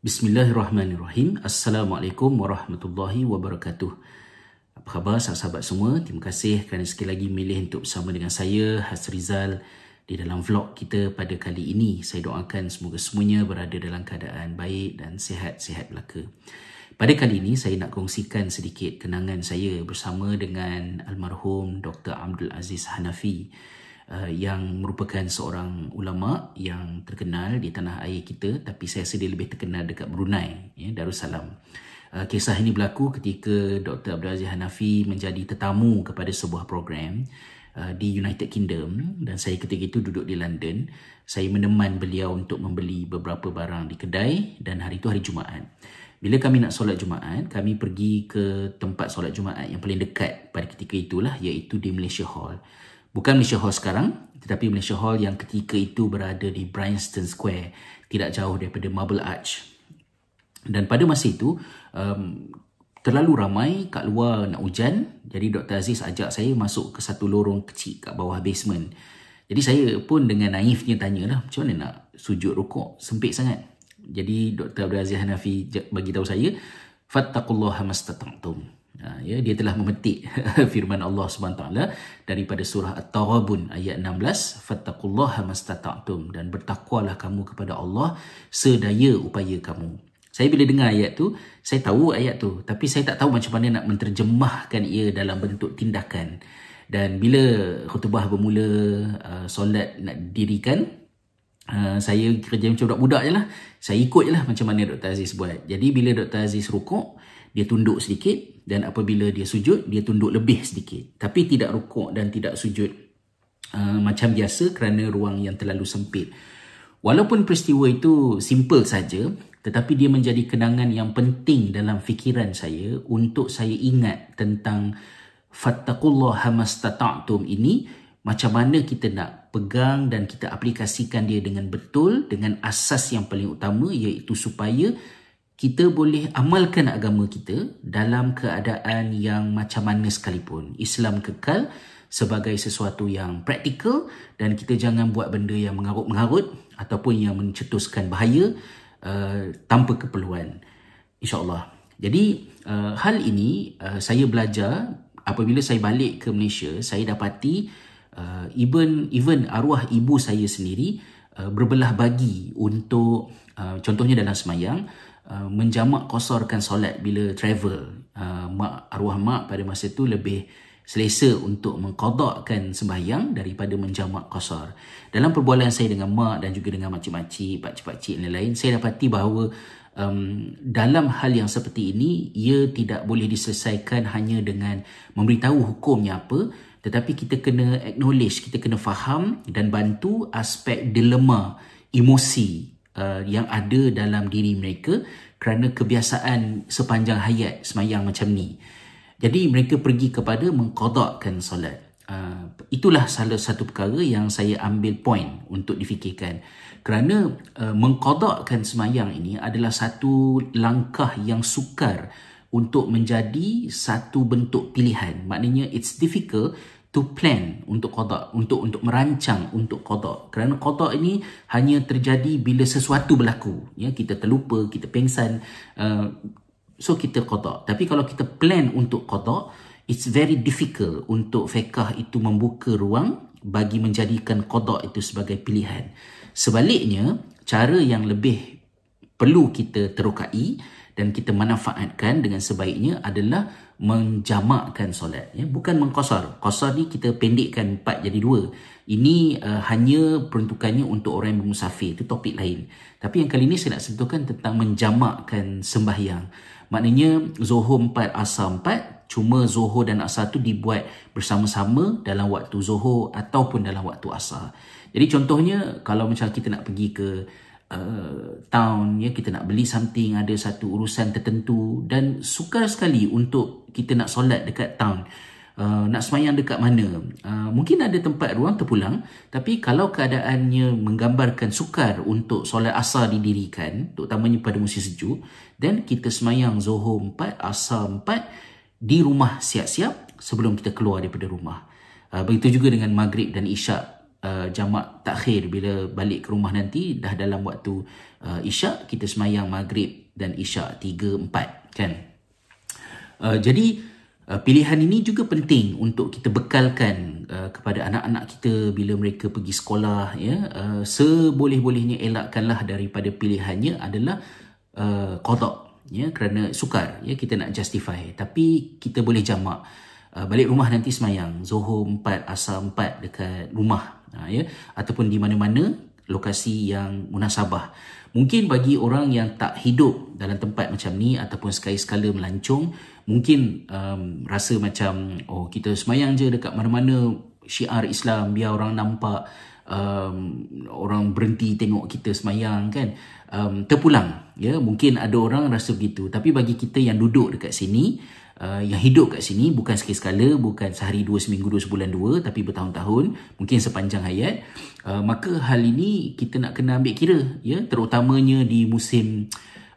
Bismillahirrahmanirrahim. Assalamualaikum warahmatullahi wabarakatuh. Apa khabar sahabat-sahabat semua? Terima kasih kerana sekali lagi milih untuk bersama dengan saya, Hasrizal, di dalam vlog kita pada kali ini. Saya doakan semoga semuanya berada dalam keadaan baik dan sihat-sihat belaka. Pada kali ini, saya nak kongsikan sedikit kenangan saya bersama dengan almarhum Dr. Abdul Aziz Hanafi uh, yang merupakan seorang ulama yang terkenal di tanah air kita tapi saya rasa dia lebih terkenal dekat Brunei ya Darussalam. Uh, kisah ini berlaku ketika Dr. Abdul Aziz Hanafi menjadi tetamu kepada sebuah program uh, di United Kingdom dan saya ketika itu duduk di London. Saya meneman beliau untuk membeli beberapa barang di kedai dan hari itu hari Jumaat. Bila kami nak solat Jumaat, kami pergi ke tempat solat Jumaat yang paling dekat pada ketika itulah iaitu di Malaysia Hall. Bukan Malaysia Hall sekarang, tetapi Malaysia Hall yang ketika itu berada di Bryanston Square, tidak jauh daripada Marble Arch. Dan pada masa itu, um, terlalu ramai kat luar nak hujan, jadi Dr. Aziz ajak saya masuk ke satu lorong kecil kat bawah basement. Jadi saya pun dengan naifnya tanya lah, macam mana nak sujud rukuk? Sempit sangat. Jadi Dr. Abdul Aziz Hanafi bagi tahu saya, Fattakullaha mastata'tum. Ha, ya, dia telah memetik firman Allah SWT daripada surah At-Taghabun ayat 16 fattaqullaha mastata'tum dan bertakwalah kamu kepada Allah sedaya upaya kamu. Saya bila dengar ayat tu, saya tahu ayat tu tapi saya tak tahu macam mana nak menterjemahkan ia dalam bentuk tindakan. Dan bila khutbah bermula uh, solat nak dirikan Uh, saya kerja macam budak-budak je lah. Saya ikut je lah macam mana Dr. Aziz buat. Jadi bila Dr. Aziz rukuk, dia tunduk sedikit dan apabila dia sujud dia tunduk lebih sedikit tapi tidak rukuk dan tidak sujud uh, macam biasa kerana ruang yang terlalu sempit walaupun peristiwa itu simple saja tetapi dia menjadi kenangan yang penting dalam fikiran saya untuk saya ingat tentang fattaqullaha mastata'tum ini macam mana kita nak pegang dan kita aplikasikan dia dengan betul dengan asas yang paling utama iaitu supaya kita boleh amalkan agama kita dalam keadaan yang macam mana sekalipun. Islam kekal sebagai sesuatu yang praktikal dan kita jangan buat benda yang mengarut-mengarut ataupun yang mencetuskan bahaya uh, tanpa keperluan. InsyaAllah. Jadi uh, hal ini uh, saya belajar apabila saya balik ke Malaysia, saya dapati uh, even, even arwah ibu saya sendiri uh, berbelah bagi untuk uh, contohnya dalam semayang, Uh, menjamak kosorkan solat bila travel. Uh, mak arwah mak pada masa itu lebih selesa untuk mengkodokkan sembahyang daripada menjamak kosor. Dalam perbualan saya dengan mak dan juga dengan makcik-makcik, pakcik-pakcik dan lain-lain, saya dapati bahawa um, dalam hal yang seperti ini, ia tidak boleh diselesaikan hanya dengan memberitahu hukumnya apa, tetapi kita kena acknowledge, kita kena faham dan bantu aspek dilema, emosi uh, yang ada dalam diri mereka kerana kebiasaan sepanjang hayat semayang macam ni. Jadi mereka pergi kepada mengkodakkan solat. Uh, itulah salah satu perkara yang saya ambil point untuk difikirkan. Kerana uh, mengkodakkan semayang ini adalah satu langkah yang sukar untuk menjadi satu bentuk pilihan. Maknanya it's difficult to plan untuk qada untuk untuk merancang untuk qada kerana qada ini hanya terjadi bila sesuatu berlaku. Ya kita terlupa kita pengsan uh, so kita qada tapi kalau kita plan untuk qada it's very difficult untuk fiqh itu membuka ruang bagi menjadikan qada itu sebagai pilihan. Sebaliknya cara yang lebih perlu kita terukai dan kita manfaatkan dengan sebaiknya adalah menjamakkan solat ya. Bukan mengqasar qasar ni kita pendekkan empat jadi dua. Ini uh, hanya peruntukannya untuk orang yang bermusafir. Itu topik lain. Tapi yang kali ini saya nak sentuhkan tentang menjamakkan sembahyang. Maknanya zuhur empat asar empat cuma zuhur dan asar tu dibuat bersama-sama dalam waktu zuhur ataupun dalam waktu asar. Jadi contohnya kalau macam kita nak pergi ke uh, town ya kita nak beli something ada satu urusan tertentu. Dan sukar sekali untuk kita nak solat dekat town. Uh, nak semayang dekat mana? Uh, mungkin ada tempat ruang terpulang tapi kalau keadaannya menggambarkan sukar untuk solat asar didirikan terutamanya pada musim sejuk dan kita semayang zuhur 4 asar 4 di rumah siap-siap sebelum kita keluar daripada rumah. Uh, begitu juga dengan maghrib dan isyak uh, jamak takhir. Bila balik ke rumah nanti dah dalam waktu uh, isyak kita semayang maghrib dan isyak 3 4 kan? Uh, jadi uh, pilihan ini juga penting untuk kita bekalkan uh, kepada anak-anak kita bila mereka pergi sekolah ya. Uh, seboleh-bolehnya elakkanlah daripada pilihannya adalah uh, qada ya kerana sukar ya kita nak justify. Tapi kita boleh jamak uh, balik rumah nanti semayang Zuhur 4 Asar 4 dekat rumah uh, ya? Ataupun di mana-mana lokasi yang munasabah. Mungkin bagi orang yang tak hidup dalam tempat macam ni ataupun sekali-sekala melancong mungkin um, rasa macam oh kita semayang je dekat mana-mana syiar Islam biar orang nampak um, orang berhenti tengok kita semayang kan um, terpulang. Ya mungkin ada orang rasa begitu. Tapi bagi kita yang duduk dekat sini uh, yang hidup kat sini bukan sekali-sekala bukan sehari dua seminggu dua sebulan dua tapi bertahun-tahun mungkin sepanjang hayat uh, maka hal ini kita nak kena ambil kira ya. Terutamanya di musim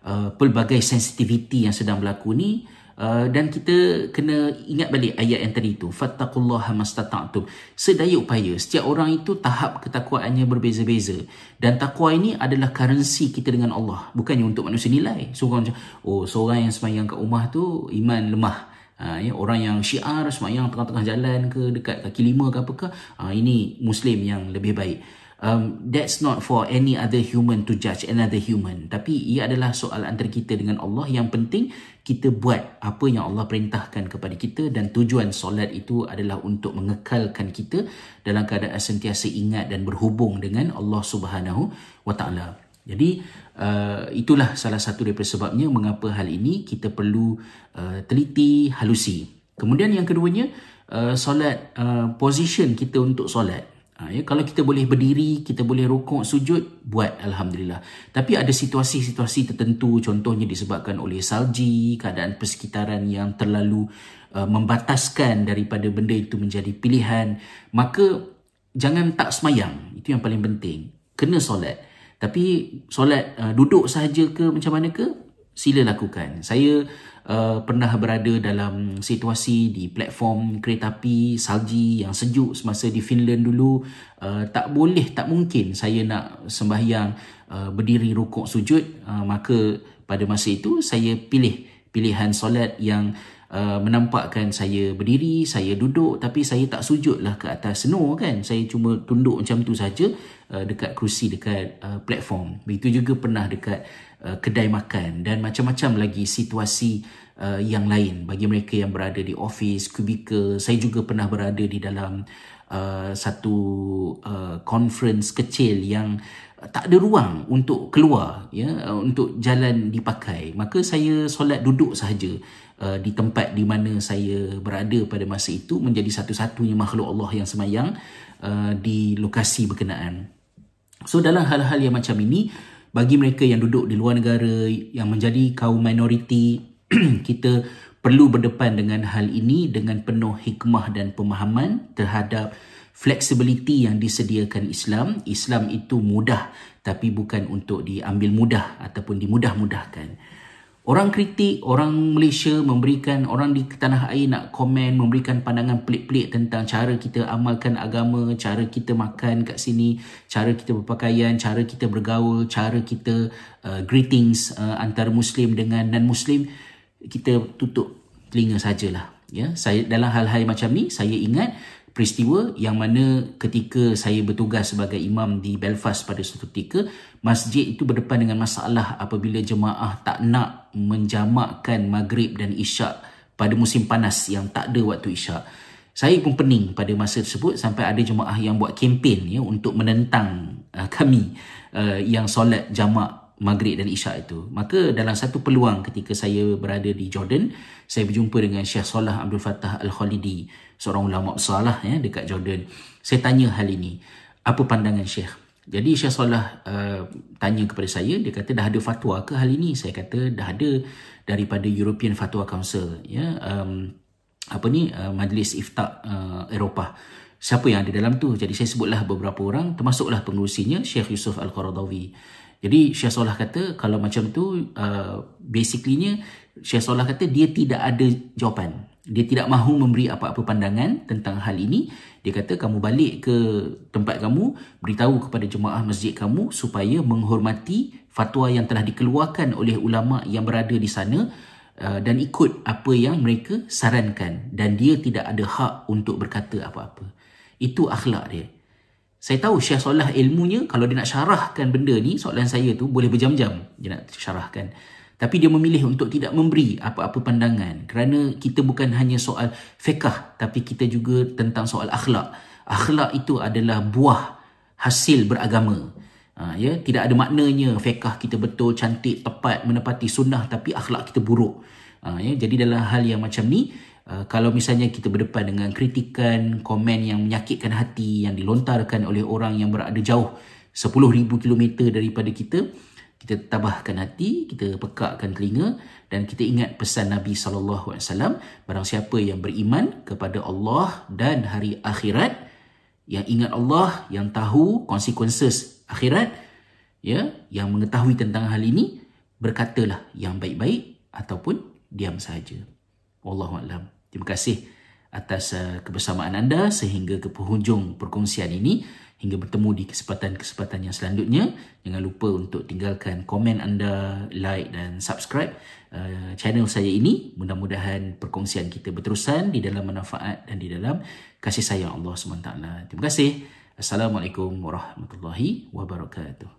uh, pelbagai sensitiviti yang sedang berlaku ni Uh, dan kita kena ingat balik ayat yang tadi tu. Fattaqullaha mastata'tum sedaya upaya. Setiap orang itu tahap ketakwaannya berbeza-beza. Dan takwa ini adalah currency kita dengan Allah. Bukannya untuk manusia nilai. So orang macam oh seorang yang semayang kat rumah tu iman lemah. Ha, ya, orang yang syiar semayang tengah-tengah jalan ke dekat kaki lima ke apakah ha, ini muslim yang lebih baik um, that's not for any other human to judge another human. Tapi ia adalah soal antara kita dengan Allah. Yang penting kita buat apa yang Allah perintahkan kepada kita dan tujuan solat itu adalah untuk mengekalkan kita dalam keadaan sentiasa ingat dan berhubung dengan Allah Subhanahu taala. Jadi uh, itulah salah satu daripada sebabnya mengapa hal ini kita perlu uh, teliti halusi. Kemudian yang keduanya uh, solat uh, position kita untuk solat Ha, ya, kalau kita boleh berdiri, kita boleh rukuk, sujud, buat Alhamdulillah. Tapi ada situasi-situasi tertentu, contohnya disebabkan oleh salji, keadaan persekitaran yang terlalu uh, membataskan daripada benda itu menjadi pilihan, maka jangan tak semayang. Itu yang paling penting. Kena solat. Tapi solat uh, duduk sahaja ke macam mana ke? Sila lakukan. Saya uh, pernah berada dalam situasi di platform kereta api salji yang sejuk semasa di Finland dulu uh, tak boleh tak mungkin saya nak sembahyang uh, berdiri rukuk sujud uh, maka pada masa itu saya pilih pilihan solat yang uh, menampakkan saya berdiri saya duduk tapi saya tak sujudlah ke atas senur kan? Saya cuma tunduk macam tu saja uh, dekat kerusi dekat uh, platform. Begitu juga pernah dekat Uh, kedai makan dan macam-macam lagi situasi uh, yang lain. Bagi mereka yang berada di office, kubikel. Saya juga pernah berada di dalam uh, satu uh, conference kecil yang tak ada ruang untuk keluar ya untuk jalan dipakai. Maka saya solat duduk sahaja uh, di tempat di mana saya berada pada masa itu menjadi satu-satunya makhluk Allah yang semayang uh, di lokasi berkenaan. So dalam hal-hal yang macam ini bagi mereka yang duduk di luar negara yang menjadi kaum minoriti kita perlu berdepan dengan hal ini dengan penuh hikmah dan pemahaman terhadap fleksibiliti yang disediakan Islam. Islam itu mudah tapi bukan untuk diambil mudah ataupun dimudah-mudahkan Orang kritik, orang Malaysia memberikan, orang di tanah air nak komen, memberikan pandangan pelik-pelik tentang cara kita amalkan agama, cara kita makan kat sini, cara kita berpakaian, cara kita bergaul, cara kita uh, greetings uh, antara Muslim dengan non-Muslim, kita tutup telinga sajalah. Ya, saya dalam hal-hal macam ni, saya ingat peristiwa yang mana ketika saya bertugas sebagai imam di Belfast pada suatu ketika masjid itu berdepan dengan masalah apabila jemaah tak nak menjamakkan maghrib dan isyak pada musim panas yang tak ada waktu isyak. Saya pun pening pada masa tersebut sampai ada jemaah yang buat kempen ya untuk menentang uh, kami uh, yang solat jamak maghrib dan isyak itu. Maka dalam satu peluang ketika saya berada di Jordan, saya berjumpa dengan Syekh Salah Abdul Fattah Al-Khalidi, seorang ulama besar lah ya, dekat Jordan. Saya tanya hal ini, apa pandangan Syekh? Jadi Syekh Salah uh, tanya kepada saya, dia kata dah ada fatwa ke hal ini? Saya kata dah ada daripada European Fatwa Council, ya, um, apa ni, uh, Majlis Iftak uh, Eropah. Siapa yang ada dalam tu? Jadi saya sebutlah beberapa orang, termasuklah pengurusinya, Syekh Yusuf Al-Qaradawi. Jadi Syekh Solah kata kalau macam tu uh, basically-nya Syekh Solah kata dia tidak ada jawapan. dia tidak mahu memberi apa-apa pandangan tentang hal ini. Dia kata kamu balik ke tempat kamu, beritahu kepada jemaah masjid kamu supaya menghormati fatwa yang telah dikeluarkan oleh ulama yang berada di sana uh, dan ikut apa yang mereka sarankan dan dia tidak ada hak untuk berkata apa-apa. Itu akhlak dia. Saya tahu Syekh Solah ilmunya kalau dia nak syarahkan benda ni soalan saya tu boleh berjam-jam dia nak syarahkan. Tapi dia memilih untuk tidak memberi apa-apa pandangan kerana kita bukan hanya soal fiqah tapi kita juga tentang soal akhlak. Akhlak itu adalah buah hasil beragama. Ha, ya, tidak ada maknanya fiqah kita betul, cantik, tepat, menepati sunnah tapi akhlak kita buruk. Ha, ya, jadi dalam hal yang macam ni, uh, kalau misalnya kita berdepan dengan kritikan, komen yang menyakitkan hati yang dilontarkan oleh orang yang berada jauh 10,000 km daripada kita, kita tabahkan hati, kita pekakkan telinga dan kita ingat pesan Nabi wasallam, barang siapa yang beriman kepada Allah dan hari akhirat, yang ingat Allah, yang tahu consequences akhirat, ya, yang mengetahui tentang hal ini, berkatalah yang baik-baik ataupun diam saja. Wallahu a'lam. Terima kasih atas uh, kebersamaan anda sehingga ke penghujung perkongsian ini hingga bertemu di kesempatan-kesempatan yang selanjutnya. Jangan lupa untuk tinggalkan komen anda, like dan subscribe uh, channel saya ini. Mudah-mudahan perkongsian kita berterusan di dalam manfaat dan di dalam kasih sayang Allah SWT. Terima kasih. Assalamualaikum warahmatullahi wabarakatuh.